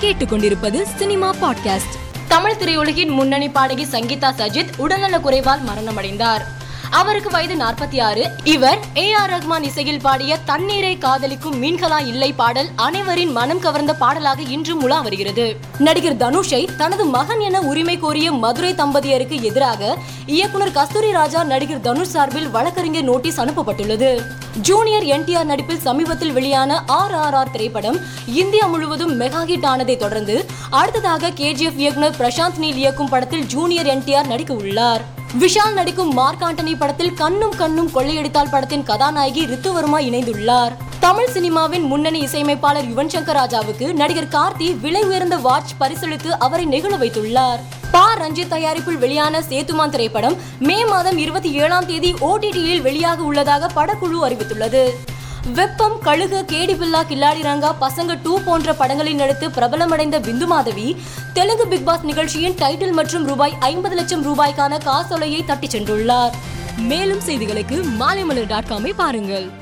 கேட்டுக்கொண்டிருப்பது cinema podcast. Tamil திரையுலகின் முன்னணி பாடகி சங்கீதா சஜித் உடல்நல குறைவால் மரணமடைந்தார். அவருக்கு வயது நாற்பத்தி ஆறு. இவர் ஏ ஆர் ரஹ்மான் இசையில் பாடிய தண்ணீரை காதலிக்கும் மீன்களா இல்லை பாடல் அனைவரின் மனம் கவர்ந்த பாடலாக இன்றும் உலா வருகிறது. நடிகர் தனுஷை தனது மகன் என உரிமை கோரிய மதுரை தம்பதியருக்கு எதிராக இயக்குனர் கஸ்தூரி ராஜா நடிகர் தனுஷ் சார்பில் வழக்கறிஞர் நோட்டீஸ் அனுப்பப்பட்டுள்ளது. ஜூனியர் என்டிஆர் நடிப்பில் சமீபத்தில் வெளியான ஆர் ஆர் ஆர் திரைப்படம் இந்தியா முழுவதும் மெகா ஹிட் ஆனதை தொடர்ந்து அடுத்ததாக கேஜிஎஃப் இயக்குனர் பிரசாந்த் நீல் இயக்கும் படத்தில் ஜூனியர் என்டிஆர் நடிக்க உள்ளார் விஷால் நடிக்கும் மார்க் ஆண்டனி படத்தில் கண்ணும் கண்ணும் கொள்ளையடித்தால் படத்தின் கதாநாயகி ரித்துவர்மா இணைந்துள்ளார். தமிழ் சினிமாவின் முன்னணி இசையமைப்பாளர் யுவன் சங்கர் ராஜாவுக்கு நடிகர் கார்த்தி விலை உயர்ந்த வாட்ச் பரிசளித்து அவரை நெகிழ வைத்துள்ளார். பா. ரஞ்சித் தயாரிப்பில் வெளியான சேத்துமான் திரைப்படம் மே மாதம் இருபத்தி ஏழாம் தேதி ஓடிடியில் வெளியாக உள்ளதாக படக்குழு அறிவித்துள்ளது. வெப்பம் கழுகு கேடிபில்லா கில்லாடி ரங்கா பசங்க டூ போன்ற படங்களில் நடித்து பிரபலமடைந்த பிந்து மாதவி தெலுங்கு பிக் பாஸ் நிகழ்ச்சியின் டைட்டில் மற்றும் ரூபாய் ஐம்பது லட்சம் ரூபாய்க்கான காசோலையை தட்டிச் சென்றுள்ளார். மேலும் செய்திகளுக்கு மாலைமலர் டாட் காமை பாருங்கள்.